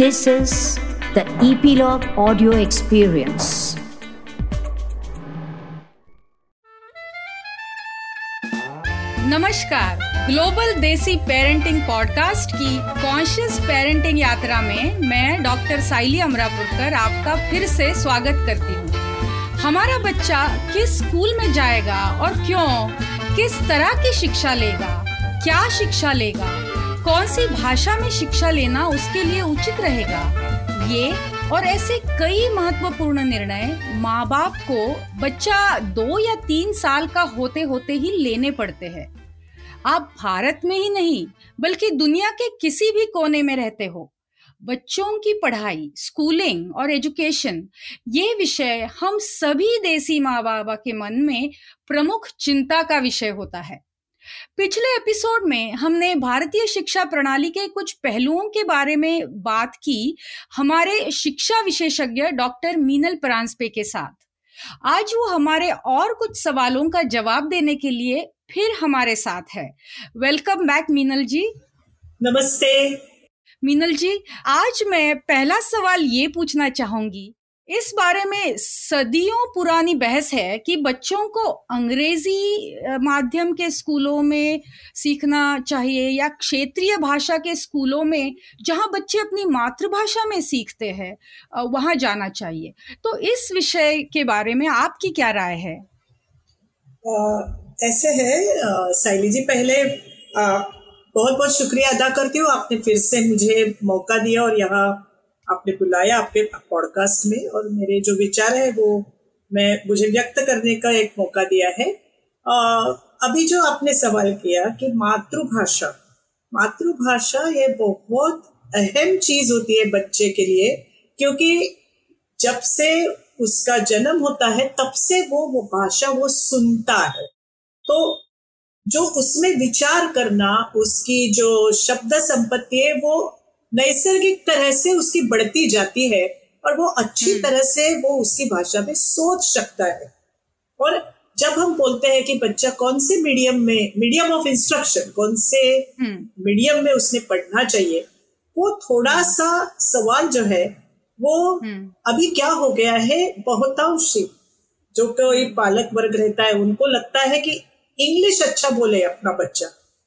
This is the Epilogue Audio Experience. नमस्कार global देसी parenting podcast की कॉन्शियस पेरेंटिंग यात्रा में मैं डॉक्टर साइली अमरापुरकर आपका फिर से स्वागत करती हूँ हमारा बच्चा किस स्कूल में जाएगा और क्यों, किस तरह की शिक्षा लेगा, क्या शिक्षा लेगा कौन सी भाषा में शिक्षा लेना उसके लिए उचित रहेगा? ये और ऐसे कई महत्वपूर्ण निर्णय माँ बाप को बच्चा दो या तीन साल का होते होते ही लेने पड़ते हैं। आप भारत में ही नहीं, बल्कि दुनिया के किसी भी कोने में रहते हो। बच्चों की पढ़ाई, स्कूलिंग और एजुकेशन, ये विषय हम सभी देसी माँ बाबा के मन में प्रमुख चिंता का विषय होता है। पिछले एपिसोड में हमने भारतीय शिक्षा प्रणाली के कुछ पहलुओं के बारे में बात की हमारे शिक्षा विशेषज्ञ डॉक्टर मीनल परांजपे के साथ। आज वो हमारे और कुछ सवालों का जवाब देने के लिए फिर हमारे साथ है। Welcome back Meenal ji. नमस्ते। मीनल जी आज मैं पहला सवाल ये पूछना चाहूँगी इस बारे में सदियों पुरानी बहस है कि बच्चों को अंग्रेज़ी माध्यम के स्कूलों में सीखना चाहिए या क्षेत्रीय भाषा के स्कूलों में जहाँ बच्चे अपनी मातृभाषा में सीखते हैं वहाँ जाना चाहिए। तो इस विषय के बारे में आपकी क्या राय है? आ, ऐसे है साइली जी पहले आ, बहुत बहुत शुक्रिया अदा करती हूँ। आपने फिर से मुझे मौका दिया और यहाँ आपने बुलाया आपके पॉडकास्ट में और मेरे जो विचार है वो मैं मुझे व्यक्त करने का एक मौका दिया है। आ, अभी जो आपने सवाल किया कि मातृभाषा मातृभाषा ये बहुत अहम चीज़ होती है बच्चे के लिए क्योंकि जब से उसका जन्म होता है तब से वो वो भाषा वो सुनता है। तो जो उसमें विचार करना उसकी जो शब्द संपत्ति है वो नैसर्गिक तरह से उसकी बढ़ती जाती है और वो अच्छी हम्म। तरह से वो उसकी भाषा में सोच सकता है और जब हम बोलते हैं कि बच्चा कौन से मीडियम में मीडियम ऑफ़ इंस्ट्रक्शन कौन से मीडियम हम्म। में उसने पढ़ना चाहिए वो थोड़ा हम्म। सा सवाल जो है वो अभी क्या हो गया है बहुतांश जो कोई पालक वर्ग रहता है उनको लगता है कि इंग्लिश अच्छा बोले अपना बच्चा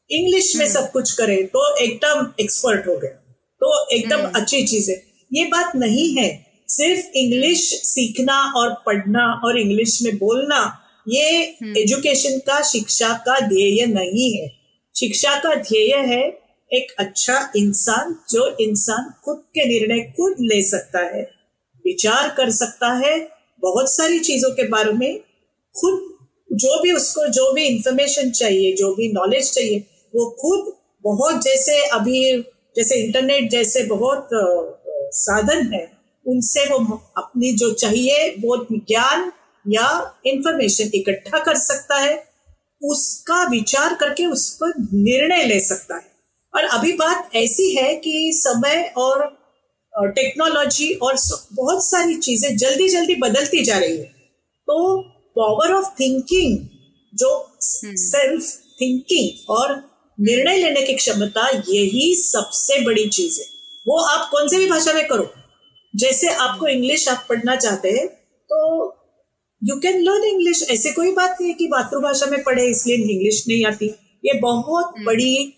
इंग्लिश में सब कुछ करे तो एकदम एक्सपर्ट हो गया तो एकदम हम्म। अच्छी चीज़ है ये बात नहीं है सिर्फ़ इंग्लिश सीखना और पढ़ना और इंग्लिश में बोलना ये एजुकेशन हम्म। का शिक्षा का ध्येय नहीं है शिक्षा का ध्येय है एक अच्छा इंसान जो इंसान खुद के निर्णय खुद ले सकता है विचार कर सकता है बहुत सारी चीज़ों के बारे में खुद जो भी उसको जो भी इंफॉर्मेशन चाहिए जो भी नॉलेज चाहिए वो खुद बहुत जैसे अभी जैसे इंटरनेट जैसे बहुत साधन है उनसे वो अपनी जो चाहिए वो ज्ञान या इंफॉर्मेशन इकट्ठा कर सकता है उसका विचार करके उस पर निर्णय ले सकता है और अभी बात ऐसी है कि समय और टेक्नोलॉजी और बहुत सारी चीज़ें जल्दी जल्दी बदलती जा रही है तो पावर ऑफ़ थिंकिंग जो सेल्फ हम्म। थिंकिंग और निर्णय लेने की क्षमता यही सबसे बड़ी चीज़ है। वो आप कौन से भी भाषा में करो जैसे आपको इंग्लिश आप पढ़ना चाहते हैं तो यू कैन लर्न इंग्लिश ऐसे कोई बात नहीं है कि मातृभाषा में पढ़े इसलिए इंग्लिश नहीं आती। ये बहुत हम्म। बड़ी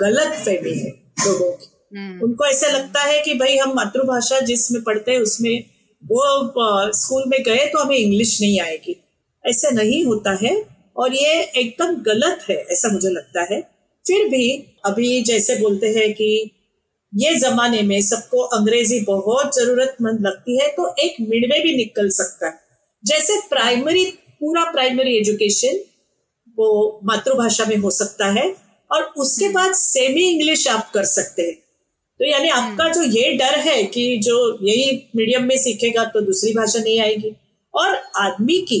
गलत फहमी है लोगों की। हम्म। उनको ऐसा लगता है कि भाई हम मातृभाषा जिसमें पढ़ते हैं उसमें वो स्कूल में गए तो हमें इंग्लिश नहीं आएगी। ऐसा नहीं होता है। और ये एकदम गलत है ऐसा मुझे लगता है। फिर भी अभी जैसे बोलते हैं कि ये जमाने में सबको अंग्रेज़ी बहुत जरूरतमंद लगती है तो एक मिडवे भी निकल सकता है जैसे प्राइमरी पूरा प्राइमरी एजुकेशन वो मातृभाषा में हो सकता है और उसके हम्म। बाद सेमी इंग्लिश आप कर सकते हैं तो यानी आपका हम्म। जो ये डर है कि जो यही मीडियम में सीखेगा तो दूसरी भाषा नहीं आएगी और आदमी की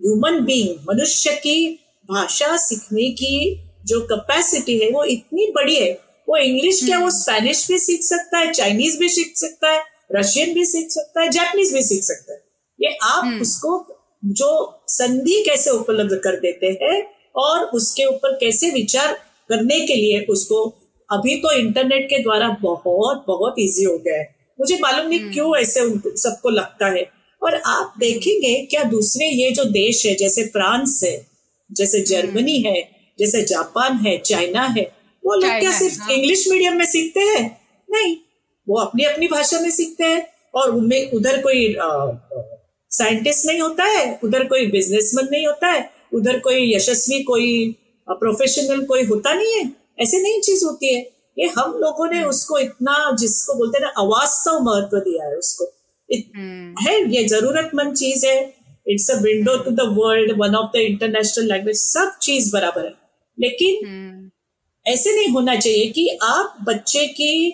ह्यूमन बीइंग मनुष्य की भाषा सीखने की जो कैपेसिटी है वो इतनी बड़ी है वो इंग्लिश क्या वो स्पेनिश हम्म। भी सीख सकता है चाइनीज़ भी सीख सकता है रशियन भी सीख सकता है जापानीज भी सीख सकता है ये आप हम्म। उसको जो संधि कैसे उपलब्ध कर देते हैं और उसके ऊपर कैसे विचार करने के लिए उसको अभी तो इंटरनेट के द्वारा बहुत बहुत इजी हो गया है मुझे मालूम नहीं हम्म। क्यों ऐसे सबको लगता है और आप देखेंगे क्या दूसरे ये जो देश है जैसे फ्रांस है जैसे जर्मनी। है जैसे जापान है चाइना है वो लोग क्या सिर्फ़ हाँ। इंग्लिश मीडियम में सीखते हैं? नहीं वो अपनी अपनी भाषा में सीखते हैं और उनमें उधर कोई साइंटिस्ट नहीं होता है उधर कोई बिजनेसमैन नहीं होता है उधर कोई यशस्वी कोई प्रोफेशनल कोई होता नहीं है। ऐसे नहीं चीज़ होती है। ये हम लोगों ने उसको इतना जिसको बोलते हैं ना अवास्तव महत्व दिया है उसको। हम्म, है ये जरूरतमंद चीज़ है। It's a window to the world one of the international language सब चीज़ बराबर है। लेकिन हम्म, ऐसे नहीं होना चाहिए कि आप बच्चे की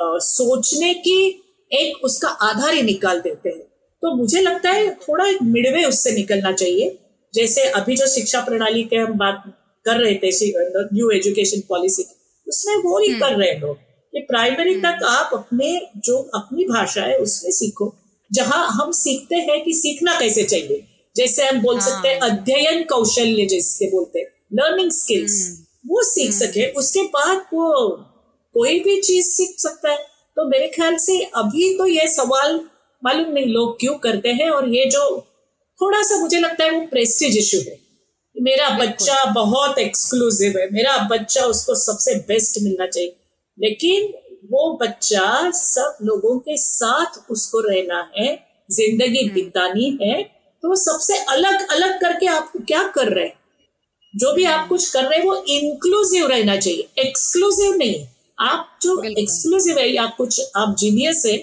अ, सोचने की एक उसका आधार ही निकाल देते हैं। तो मुझे लगता है थोड़ा एक मिडवे उससे निकलना चाहिए। जैसे अभी जो शिक्षा प्रणाली के हम बात कर रहे थे न्यू एजुकेशन पॉलिसी की उसमें वो ही कर रहे हैं लोग कि प्राइमरी तक आप अपने जो अपनी भाषा है उसमें सीखो। जहाँ हम सीखते हैं कि सीखना कैसे चाहिए? जैसे हम बोल हाँ। सकते हैं अध्ययन कौशल्य जिसके बोलते हैं। लर्निंग स्किल्स वो सीख सके। उसके बाद वो कोई भी चीज़ सीख सकता है। तो मेरे ख्याल से अभी तो ये सवाल मालूम नहीं लोग क्यों करते हैं और ये जो थोड़ा सा मुझे लगता है वो प्रेस्टिज इशू है। मेरा बच्चा बहुत एक्सक्लूसिव है। मेरा बच्चा उसको सबसे बेस्ट मिलना चाहिए। लेकिन वो बच्चा सब लोगों के साथ उसको रहना है ज़िंदगी बितानी है तो सबसे अलग अलग करके आप क्या कर रहे हैं? जो भी आप कुछ कर रहे हैं वो इंक्लूसिव रहना चाहिए। एक्सक्लूसिव नहीं। आप जो एक्सक्लूसिव है या कुछ आप जीनियस है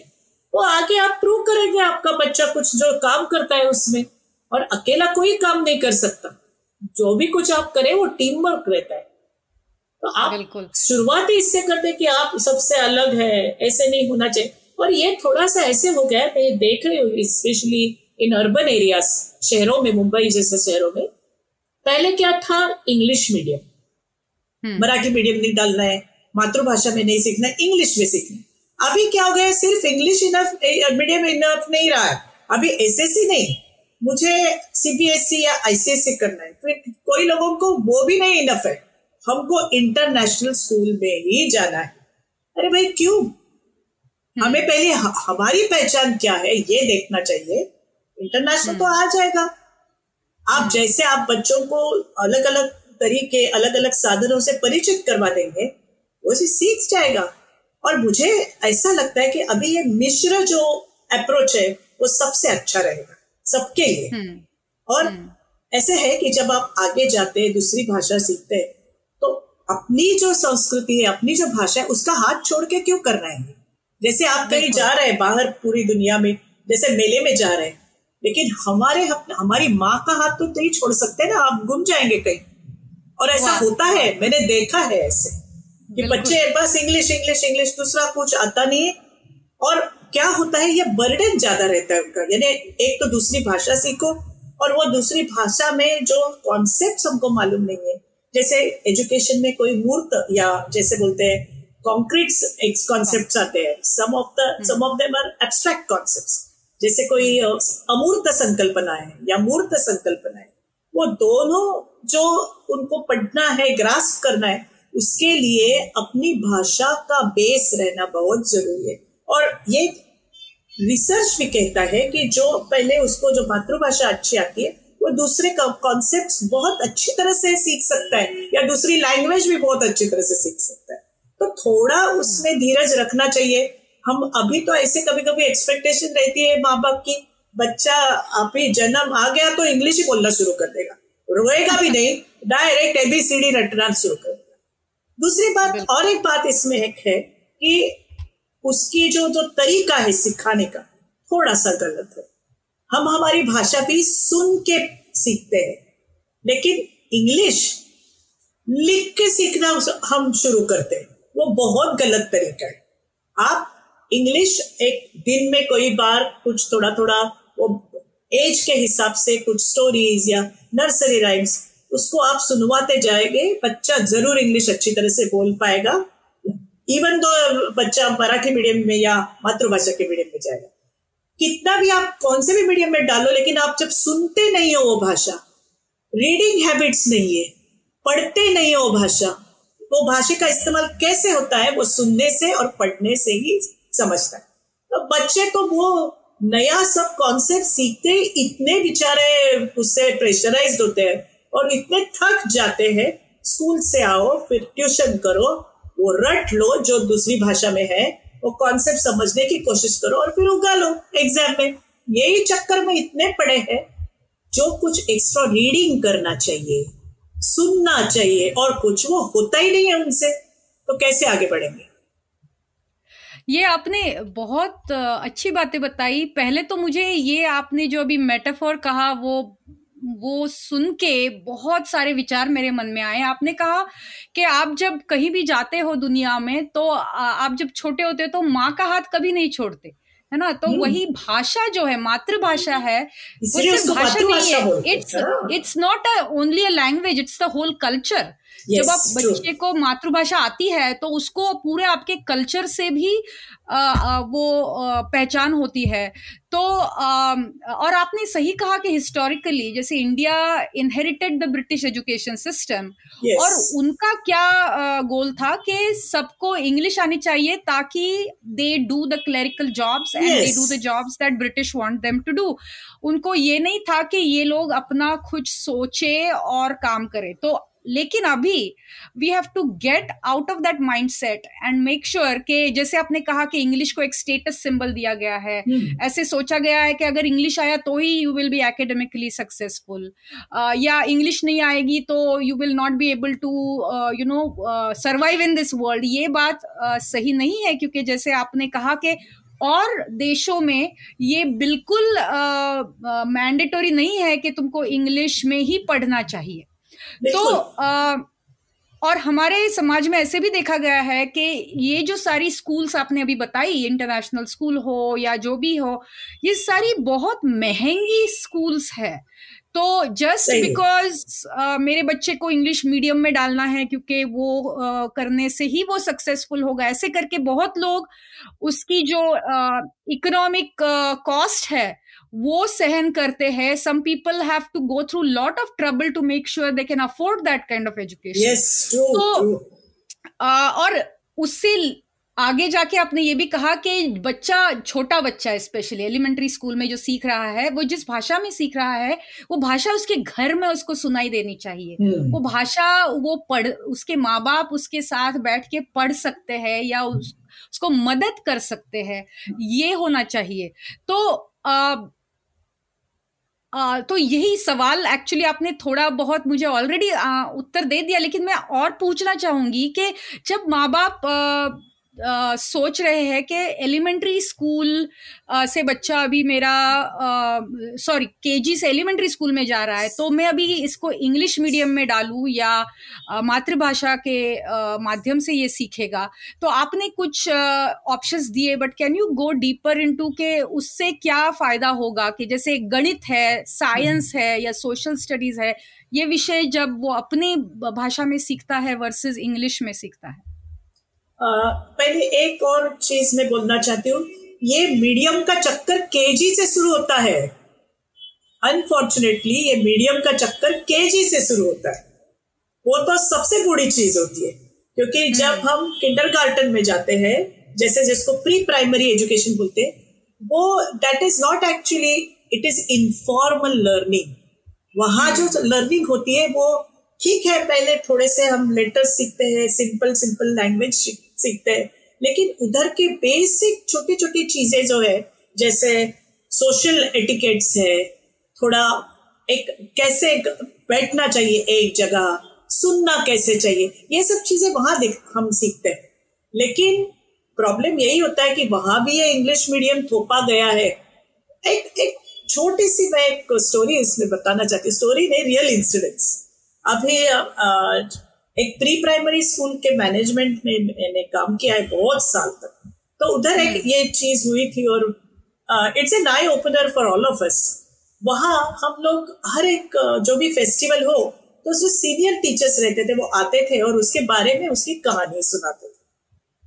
वो आगे आप प्रूव करेंगे आपका बच्चा कुछ जो काम करता है उसमें। और अकेला कोई काम नहीं कर सकता। जो भी कुछ आप करें वो टीम वर्क रहता है। तो आप। शुरुआत ही इससे करते कि आप सबसे अलग है ऐसे नहीं होना चाहिए। और ये थोड़ा सा ऐसे हो गया मैं देख रही हूँ स्पेशली इन अर्बन एरियाज़ शहरों में मुंबई जैसे शहरों में। पहले क्या था? इंग्लिश मीडियम हम्म, मराठी मीडियम नहीं डालना है। मातृभाषा में नहीं सीखना इंग्लिश में सीखना अभी क्या हो गया सिर्फ़ इंग्लिश इनफ मीडियम इनफ नहीं रहा है। अभी एसएससी नहीं। मुझे सीबीएसई या आईसीएसई करना है। फिर कोई लोगों को वो भी नहीं इनफ है। हमको इंटरनेशनल स्कूल में ही जाना है। अरे भाई क्यों? हमें पहले हमारी पहचान क्या है? ये देखना चाहिए। इंटरनेशनल तो आ जाएगा। आप जैसे आप बच्चों को अलग अलग तरीके अलग अलग साधनों से परिचित करवा देंगे वो चीज़ सीख जाएगा। और मुझे ऐसा लगता है कि अभी ये मिश्र जो अप्रोच है वो सबसे अच्छा रहेगा सबके लिए। हम्म, और ऐसे है कि जब आप आगे जाते हैं दूसरी भाषा सीखते हैं तो अपनी जो संस्कृति है अपनी जो भाषा है उसका हाथ छोड़ के क्यों कर रहे हैं? जैसे आप कहीं जा रहे हैं बाहर पूरी दुनिया में जैसे मेले में जा रहे हैं लेकिन हमारे हमारी माँ का हाथ तो नहीं छोड़ सकते ना आप गुम जाएँगे कहीं। और ऐसा होता है मैंने देखा है ऐसे कि बच्चे बस इंग्लिश इंग्लिश इंग्लिश दूसरा कुछ आता नहीं है। और क्या होता है ये बर्डन ज़्यादा रहता है उनका। यानी एक तो दूसरी भाषा सीखो और वो दूसरी भाषा में जो कॉन्सेप्ट हमको मालूम नहीं है जैसे एजुकेशन में कोई मूर्त या जैसे बोलते हैं कॉन्क्रीट कॉन्सेप्ट आते हैं। Some of the some of them are abstract concept जैसे कोई अमूर्त संकल्पना है या मूर्त संकल्पना है वो दोनों जो उनको पढ़ना है, ग्रास्प करना है, उसके लिए अपनी भाषा का बेस रहना बहुत ज़रूरी है। और ये रिसर्च भी कहता है कि जो पहले उसको जो मातृभाषा अच्छी आती है, वो दूसरे कॉन्सेप्ट्स बहुत अच्छी तरह से सीख सकता है, या दूसरी लैंग्वेज भी बहुत अच्छी तरह से सीख सकता है। तो थोड़ा उसमें धीरज रखना चाहिए हम अभी तो ऐसे कभी कभी एक्सपेक्टेशन रहती है माँ बाप की बच्चा आप ही जन्म आ गया तो इंग्लिश ही बोलना शुरू कर देगा। रोएगा भी नहीं डायरेक्ट एबीसीडी रटना शुरू कर देगा। दूसरी बात और एक बात इसमें एक है कि उसकी जो जो तरीका है सिखाने का थोड़ा सा गलत है। हम हमारी भाषा भी सुन के सीखते हैं लेकिन इंग्लिश लिख के सीखना हम शुरू करते हैं। वो बहुत गलत तरीका है। आप इंग्लिश एक दिन में कोई बार कुछ थोड़ा थोड़ा, वो एज के हिसाब से कुछ स्टोरीज या नर्सरी राइम्स उसको आप सुनवाते जाएँगे, बच्चा ज़रूर इंग्लिश अच्छी तरह से बोल पाएगा। इवन तो बच्चा मराठी मीडियम में या मातृभाषा के मीडियम में जाएगा। कितना भी आप कौन से भी मीडियम में डालो, लेकिन आप जब सुनते नहीं हो वो भाषा रीडिंग हैबिट्स नहीं है, पढ़ते नहीं हो भाषा, वो भाषा का इस्तेमाल कैसे होता है, वो सुनने से और पढ़ने से ही समझता है। तो बच्चे तो वो नया सब कॉन्सेप्ट सीखते इतने बेचारे उससे प्रेशराइज होते हैं और इतने थक जाते हैं स्कूल से आओ, फिर ट्यूशन करो, वो रट लो जो दूसरी भाषा में है, वो कॉन्सेप्ट समझने की कोशिश करो और फिर उगा लो एग्ज़ाम में। यही चक्कर में इतने पड़े हैं, जो कुछ एक्स्ट्रा रीडिंग करना चाहिए, सुनना चाहिए और कुछ वो होता ही नहीं है उनसे। तो कैसे आगे बढ़ेंगे? ये आपने बहुत अच्छी बातें बताई। पहले तो मुझे ये आपने जो अभी मेटाफोर कहा वो वो सुन के बहुत सारे विचार मेरे मन में आए। आपने कहा कि आप जब कहीं भी जाते हो दुनिया में तो आप जब छोटे होते हो तो माँ का हाथ कभी नहीं छोड़ते है ना? तो हम्म। वही भाषा जो है मातृभाषा है वो सिर्फ़ भाषा नहीं है। It's it's not only a language it's the whole culture जब आप बच्चे को मातृभाषा आती है तो उसको पूरे आपके कल्चर से भी आ, वो पहचान होती है। तो आ, और आपने सही कहा कि हिस्टोरिकली जैसे India inherited the British education system और उनका क्या गोल था कि सबको इंग्लिश आनी चाहिए ताकि they do the clerical jobs and they do the jobs that British want them to do उनको ये नहीं था कि ये लोग अपना खुद सोचे और काम करें। तो लेकिन अभी we have to get out of that mindset and make sure कि जैसे आपने कहा कि इंग्लिश को एक स्टेटस सिंबल दिया गया है। hmm. ऐसे सोचा गया है कि अगर इंग्लिश आया तो ही you will be academically successful या इंग्लिश नहीं आएगी तो you will not be able to you know survive in this world ये बात uh, सही नहीं है क्योंकि जैसे आपने कहा कि और देशों में ये बिल्कुल मैंडेटरी uh, uh, नहीं है कि तुमको इंग्लिश में ही पढ़ना चाहिए। तो आ, और हमारे समाज में ऐसे भी देखा गया है कि ये जो सारी स्कूल्स आपने अभी बताई इंटरनेशनल स्कूल हो या जो भी हो ये सारी बहुत महँगी स्कूल्स है। तो जस्ट बिकॉज़ uh, मेरे बच्चे को इंग्लिश मीडियम में डालना है क्योंकि वो uh, करने से ही वो सक्सेसफुल होगा ऐसे करके बहुत लोग उसकी जो इकोनॉमिक uh, कॉस्ट uh, है वो सहन करते हैं। Some people have to go through lot of trouble to make sure they can afford that kind of education तो और उससे आगे जाके आपने ये भी कहा कि बच्चा छोटा बच्चा स्पेशली एलिमेंट्री स्कूल में जो सीख रहा है वो जिस भाषा में सीख रहा है वो भाषा उसके घर में उसको सुनाई देनी चाहिए। hmm. वो भाषा वो पढ़ उसके माँ बाप उसके साथ बैठ के पढ़ सकते हैं या उस, उसको मदद कर सकते हैं। ये होना चाहिए। तो आ, आ, तो यही सवाल एक्चुअली आपने थोड़ा बहुत मुझे ऑलरेडी उत्तर दे दिया लेकिन मैं और पूछना चाहूँगी कि जब माँ बाप आ, सोच रहे हैं कि एलिमेंट्री स्कूल से बच्चा अभी मेरा सॉरी केजी से एलिमेंट्री स्कूल में जा रहा है तो मैं अभी इसको इंग्लिश मीडियम में डालूं या मातृभाषा के माध्यम से ये सीखेगा। तो आपने कुछ ऑप्शंस दिए but can you go deeper into के उससे क्या फ़ायदा होगा कि जैसे गणित है साइंस है या सोशल स्टडीज़ है ये विषय जब वो अपनी भाषा में सीखता है वर्सेस इंग्लिश में सीखता है? पहले एक और चीज़ मैं बोलना चाहती हूँ ये मीडियम का चक्कर केजी से शुरू होता है। अनफॉर्चुनेटली ये मीडियम का चक्कर केजी से शुरू होता है। वो तो सबसे बुरी चीज़ होती है क्योंकि हम्म। जब हम किंडर में जाते हैं जैसे जिसको प्री प्राइमरी एजुकेशन बोलते हैं वो that is not actually it is informal learning वहाँ जो लर्निंग होती है वो ठीक है पहले थोड़े से हम लेटर्स सीखते हैं सिंपल सिंपल लैंग्वेज सीखते हैं। लेकिन उधर के बेसिक छोटी छोटी चीज़ें जो है, जैसे सोशल एटिकेट्स है, थोड़ा एक, कैसे बैठना चाहिए एक जगह, सुनना कैसे चाहिए, ये सब चीज़ें वहाँ हम सीखते हैं। लेकिन प्रॉब्लम यही होता है कि वहाँ भी ये इंग्लिश मीडियम थोपा गया है। एक एक छोटी सी मैं एक स्टोरी इसमें बताना चाहती हूँ। स्टोरी नहीं रियल इंसिडेंट्स अभी एक प्री प्राइमरी स्कूल के मैनेजमेंट में मैंने काम किया है बहुत साल तक। तो उधर एक हम्म। ये चीज़ हुई थी और it's an eye opener for all of us वहाँ हम लोग हर एक जो भी फेस्टिवल हो तो उसमें सीनियर टीचर्स रहते थे वो आते थे और उसके बारे में उसकी कहानी सुनाते थे।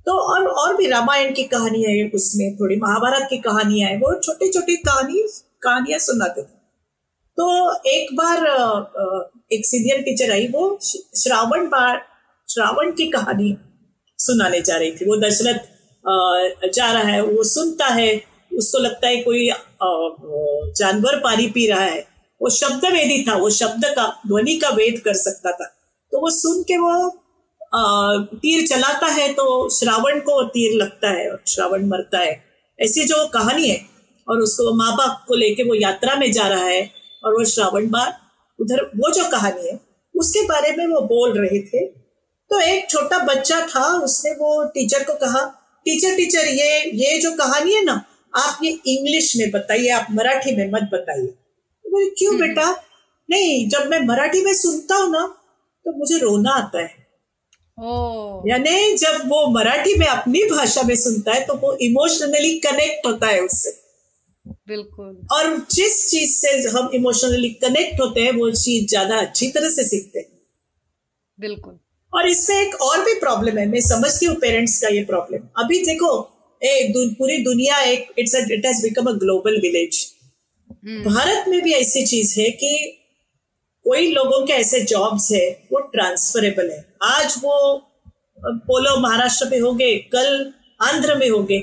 तो और और भी रामायण की कहानी है उसमें थोड़ी महाभारत की कहानियाँ है वो छोटी छोटी कहानी कहानियाँ सुनाते थे। तो एक बार एक सीनियर टीचर आई, वो श्रावण बार, श्रावण की कहानी सुनाने जा रही थी। वो दशरथ जा रहा है, वो सुनता है, उसको लगता है कोई जानवर पानी पी रहा है। वो शब्द वेदी था, वो शब्द का, ध्वनि का वेद कर सकता था। तो वो सुन के वो तीर चलाता है तो श्रावण को तीर लगता है, और श्रावण मरता है। ऐसी जो कहानी है, और उसको माँ बाप को लेके वो यात्रा में जा रहा है, और वो श्रावण बार उधर वो जो कहानी है उसके बारे में वो बोल रहे थे। तो एक छोटा बच्चा था उसने वो टीचर को कहा टीचर टीचर ये ये जो कहानी है ना आप ये इंग्लिश में बताइए आप मराठी में मत बताइए। तो क्यों हम्म। बेटा? नहीं जब मैं मराठी में सुनता हूँ ना तो मुझे रोना आता है। यानी जब वो मराठी में अपनी भाषा में सुनता है तो वो इमोशनली कनेक्ट होता है उससे। बिल्कुल। और जिस चीज़ से हम इमोशनली कनेक्ट होते हैं वो चीज़ ज़्यादा अच्छी तरह से सीखते हैं। बिल्कुल। और इससे एक और भी प्रॉब्लम है। मैं समझती हूँ पेरेंट्स का ये प्रॉब्लम अभी देखो ए, दु, पूरी दुनिया एक it's it has become a global village Bharat में भी ऐसी चीज़ है कि कोई लोगों के ऐसे जॉब्स है वो ट्रांसफरेबल है। आज वो पोलो महाराष्ट्र में होंगे कल आंध्र में होंगे।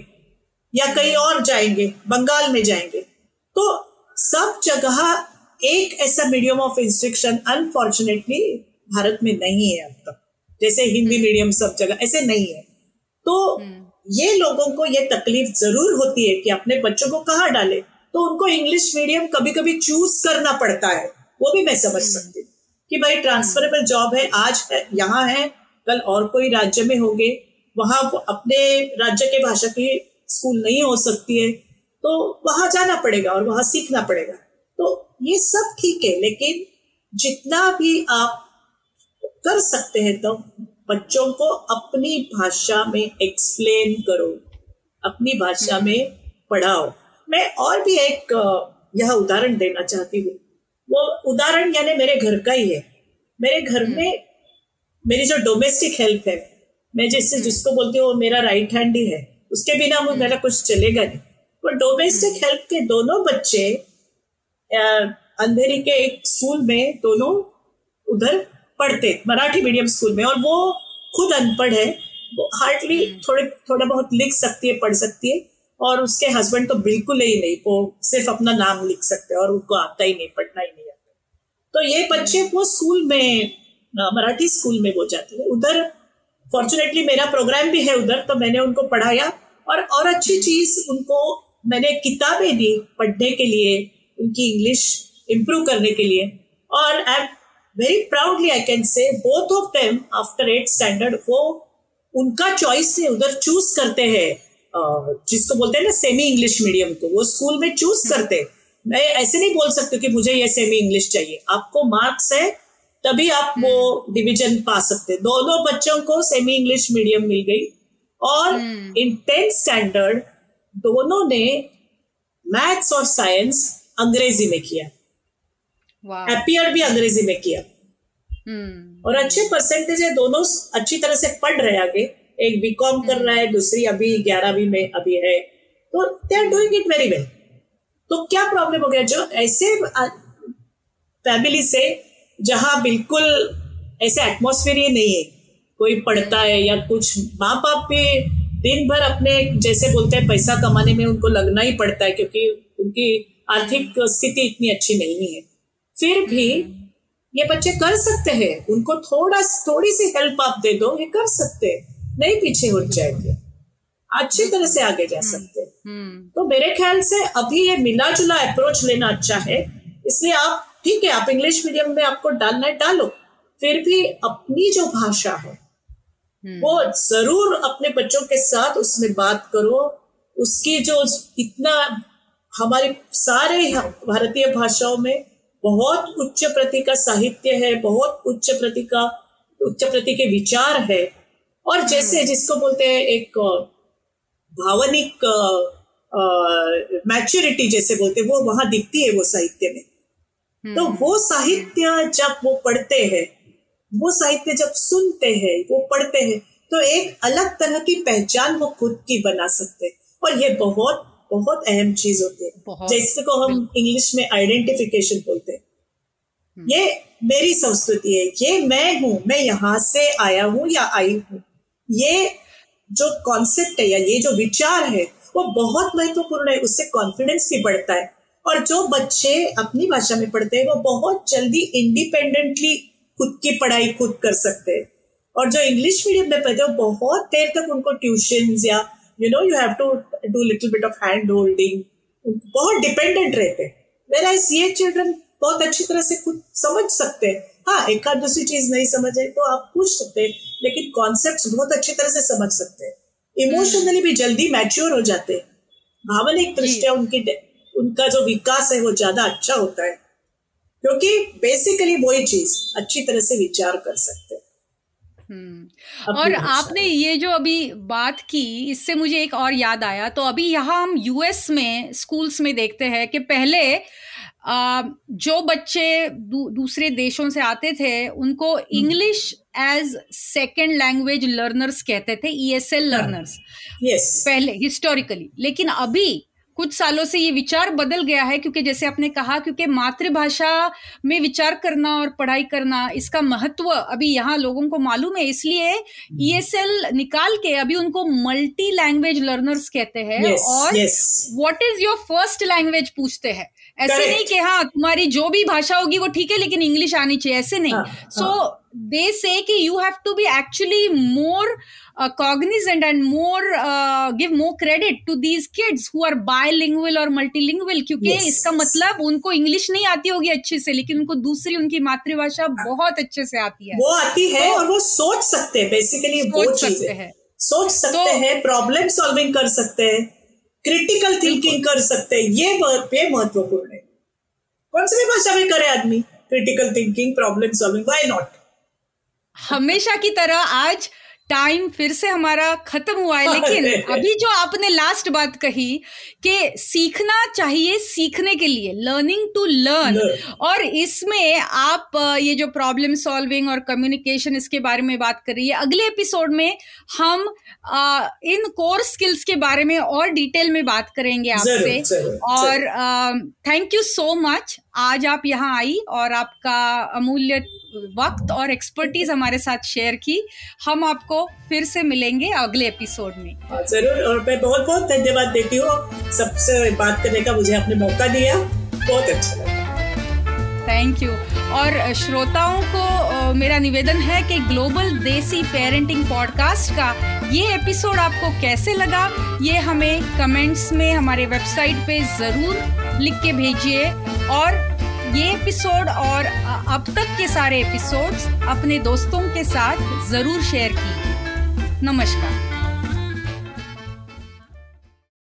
या कहीं और जाएँगे बंगाल में जाएँगे तो सब जगह एक ऐसा medium of instruction unfortunately Bharat में नहीं है अब तक जैसे हिंदी मीडियम हम्म। सब जगह ऐसे नहीं है तो हम्म। ये लोगों को ये तकलीफ़ ज़रूर होती है कि अपने बच्चों को कहाँ डाले तो उनको इंग्लिश मीडियम कभी कभी चूज़ करना पड़ता है वो भी मैं समझ हम्म। सकती हूँ कि भाई ट्रांसफरेबल जॉब है आज है यहाँ है कल और कोई राज्य में होंगे वहाँ अपने राज्य के भाषा की स्कूल नहीं हो सकती है तो वहाँ जाना पड़ेगा और वहाँ सीखना पड़ेगा तो ये सब ठीक है लेकिन जितना भी आप कर सकते हैं तो बच्चों को अपनी भाषा में एक्सप्लेन करो अपनी भाषा हम्म। में पढ़ाओ मैं और भी एक यह उदाहरण देना चाहती हूँ वो उदाहरण यानी मेरे घर का ही है मेरे घर हम्म। में मेरी जो डोमेस्टिक हेल्प है मैं जिससे हम्म। जिसको बोलती हूँ वो मेरा राइट हैंड ही है उसके बिना वो मेरा कुछ चलेगा नहीं वो डोमेस्टिक हेल्प के दोनों बच्चे अंधेरी के एक स्कूल में दोनों उधर पढ़ते, मराठी मीडियम स्कूल में, और वो खुद अनपढ़ है वो हार्डली। थोड़े, थोड़ा बहुत लिख सकती है, पढ़ सकती है, और उसके हस्बैंड तो बिल्कुल ही नहीं, वो सिर्फ़ अपना नाम लिख सकते और उनको आता ही नहीं, पढ़ना ही नहीं आता तो ये बच्चे। वो स्कूल में मराठी स्कूल में वो जाते हैं उधर फॉर्चुनेटली मेरा प्रोग्राम भी है उधर तो मैंने उनको पढ़ाया और और अच्छी चीज़ उनको मैंने किताबें दी पढ़ने के लिए, उनकी इंग्लिश इम्प्रूव करने के लिए और I am very proudly I can say both of them after eight standard वो उनका चॉइस से उधर चूज़ करते हैं जिसको बोलते हैं ना सेमी इंग्लिश मीडियम को, वो स्कूल में चूज़। करते मैं ऐसे नहीं बोल सकती कि मुझे ये सेमी इंग्लिश चाहिए आपको मार्क्स है, तभी आप वो डिवीज़न। पा सकते दोनों बच्चों को सेमी इंग्लिश मीडियम मिल गई और इन टेंथ स्टैंडर्ड दोनों ने मैथ्स और साइंस अंग्रेज़ी में किया। एपियर भी अंग्रेज़ी में किया। hmm. और अच्छे परसेंटेज है दोनों अच्छी तरह से पढ़ रहे आगे। एक बीकॉम कर रहा है दूसरी अभी ग्यारहवीं में अभी है। तो they are doing it very well तो क्या प्रॉब्लम हो गया? जो ऐसे फैमिली से जहाँ बिल्कुल ऐसे एटमोसफेयर ही नहीं है। कोई पढ़ता है या कुछ माँ बाप भी दिन भर अपने जैसे बोलते हैं पैसा कमाने में उनको लगना ही पड़ता है क्योंकि उनकी आर्थिक स्थिति इतनी अच्छी नहीं है। फिर भी ये बच्चे कर सकते हैं। उनको थोड़ा थोड़ी सी हेल्प आप दे दो ये कर सकते हैं। नहीं पीछे हो जाएँगे। अच्छी तरह से आगे जा सकते हैं। हम्म। तो मेरे ख्याल से अभी ये मिला जुला अप्रोच लेना अच्छा है। इसलिए आप ठीक है आप इंग्लिश मीडियम में आपको डालना है डालो। फिर भी अपनी जो भाषा है हम्म। वो ज़रूर अपने बच्चों के साथ उसमें बात करो उसकी जो इतना हमारे सारे भारतीय भाषाओं में बहुत उच्च प्रति का साहित्य है बहुत उच्च प्रति का उच्च प्रति के विचार है और हम्म। जैसे जिसको बोलते हैं एक भावनिक मैच्योरिटी जैसे बोलते हैं वो वहाँ दिखती है वो साहित्य में तो हम्म। वो साहित्य जब वो पढ़ते हैं वो साहित्य जब सुनते हैं वो पढ़ते हैं तो एक अलग तरह की पहचान वो खुद की बना सकते हैं। और ये बहुत बहुत अहम चीज़ होती है। जैसे को हम इंग्लिश में आइडेंटिफिकेशन बोलते हैं। हम्म। ये मेरी संस्कृति है। ये मैं हूँ मैं यहाँ से आया हूँ या आई हूँ। ये जो कॉन्सेप्ट है या ये जो विचार है वो बहुत महत्वपूर्ण है। उससे कॉन्फिडेंस भी बढ़ता है। और जो बच्चे अपनी भाषा में पढ़ते हैं वो बहुत जल्दी इंडिपेंडेंटली खुद की पढ़ाई खुद कर सकते। हैं और जो इंग्लिश मीडियम में पढ़ते हैं बहुत देर तक उनको ट्यूशन या you know you have to do little bit of hand holding बहुत डिपेंडेंट रहते हैं। वेर ये चिल्ड्रन बहुत अच्छी तरह से खुद समझ सकते हैं। हाँ एक आध दूसरी चीज़ नहीं समझ आई तो आप पूछ सकते हैं लेकिन कॉन्सेप्ट बहुत अच्छी तरह से समझ सकते हैं। इमोशनली भी जल्दी मैच्योर हो जाते हैं। भावनिक दृष्टिया उनकी उनका जो विकास है वो ज़्यादा अच्छा होता है। क्योंकि बेसिकली वही चीज़ अच्छी तरह से विचार कर सकते हैं। हम्म। और आपने ये जो अभी बात की इससे मुझे एक और याद आया। तो अभी यहाँ हम यूएस में स्कूल्स में देखते हैं कि पहले जो बच्चे दू, दूसरे देशों से आते थे उनको English as second language learners कहते थे ई एस एल लर्नर्स पहले हिस्टोरिकली लेकिन अभी कुछ सालों से ये विचार बदल गया है क्योंकि जैसे आपने कहा क्योंकि मातृभाषा में विचार करना और पढ़ाई करना इसका महत्व अभी यहाँ लोगों को मालूम है इसलिए ई एस एल निकाल के अभी उनको मल्टी लैंग्वेज लर्नर्स कहते हैं yes, और what is your first language पूछते हैं। ऐसे Correct. नहीं कि हाँ तुम्हारी जो भी भाषा होगी वो ठीक है लेकिन इंग्लिश आनी चाहिए ऐसे नहीं। सो दे से कि you have to be actually more cognizant and more uh, give more credit to these kids who are bilingual multilingual क्योंकि yes. इसका मतलब उनको इंग्लिश नहीं आती होगी अच्छे से लेकिन उनको दूसरी उनकी मातृभाषा बहुत अच्छे से आती है। वो आती है तो, और वो सोच सकते हैं बेसिकली वो चीज़। है। सोच सकते तो, हैं प्रॉब्लम सॉल्विंग कर सकते हैं क्रिटिकल थिंकिंग कर सकते हैं ये पे महत्वपूर्ण है। कौन सी भी भाषा में करे आदमी? Critical thinking problem solving why not हमेशा की तरह आज टाइम फिर से हमारा खत्म हुआ है। लेकिन अभी जो आपने लास्ट बात कही कि सीखना चाहिए सीखने के लिए लर्निंग टू लर्न और इसमें आप ये जो प्रॉब्लम सॉल्विंग और कम्युनिकेशन इसके बारे में बात कर रही है अगले एपिसोड में हम आ, इन कोर स्किल्स के बारे में और डिटेल में बात करेंगे आपसे। और थैंक यू सो मच आज आप यहाँ आई और आपका अमूल्य वक्त और एक्सपर्टीज हमारे साथ शेयर की। हम आपको फिर से मिलेंगे अगले एपिसोड में। हाँ, ज़रूर और मैं बहुत बहुत धन्यवाद देती हूँ। सबसे बात करने का मुझे आपने मौका दिया। बहुत अच्छा लगा। थैंक यू और श्रोताओं को मेरा निवेदन है कि ग्लोबल देसी पेरेंटिंग पॉडकास्ट का ये एपिसोड आपको कैसे लगा, ये हमें कमेंट्स में, हमारे वेबसाइट पे ज़रूर लिख के भेजिए। और ये एपिसोड और अब तक के सारे एपिसोड्स अपने दोस्तों के साथ ज़रूर शेयर कीजिए। नमस्कार।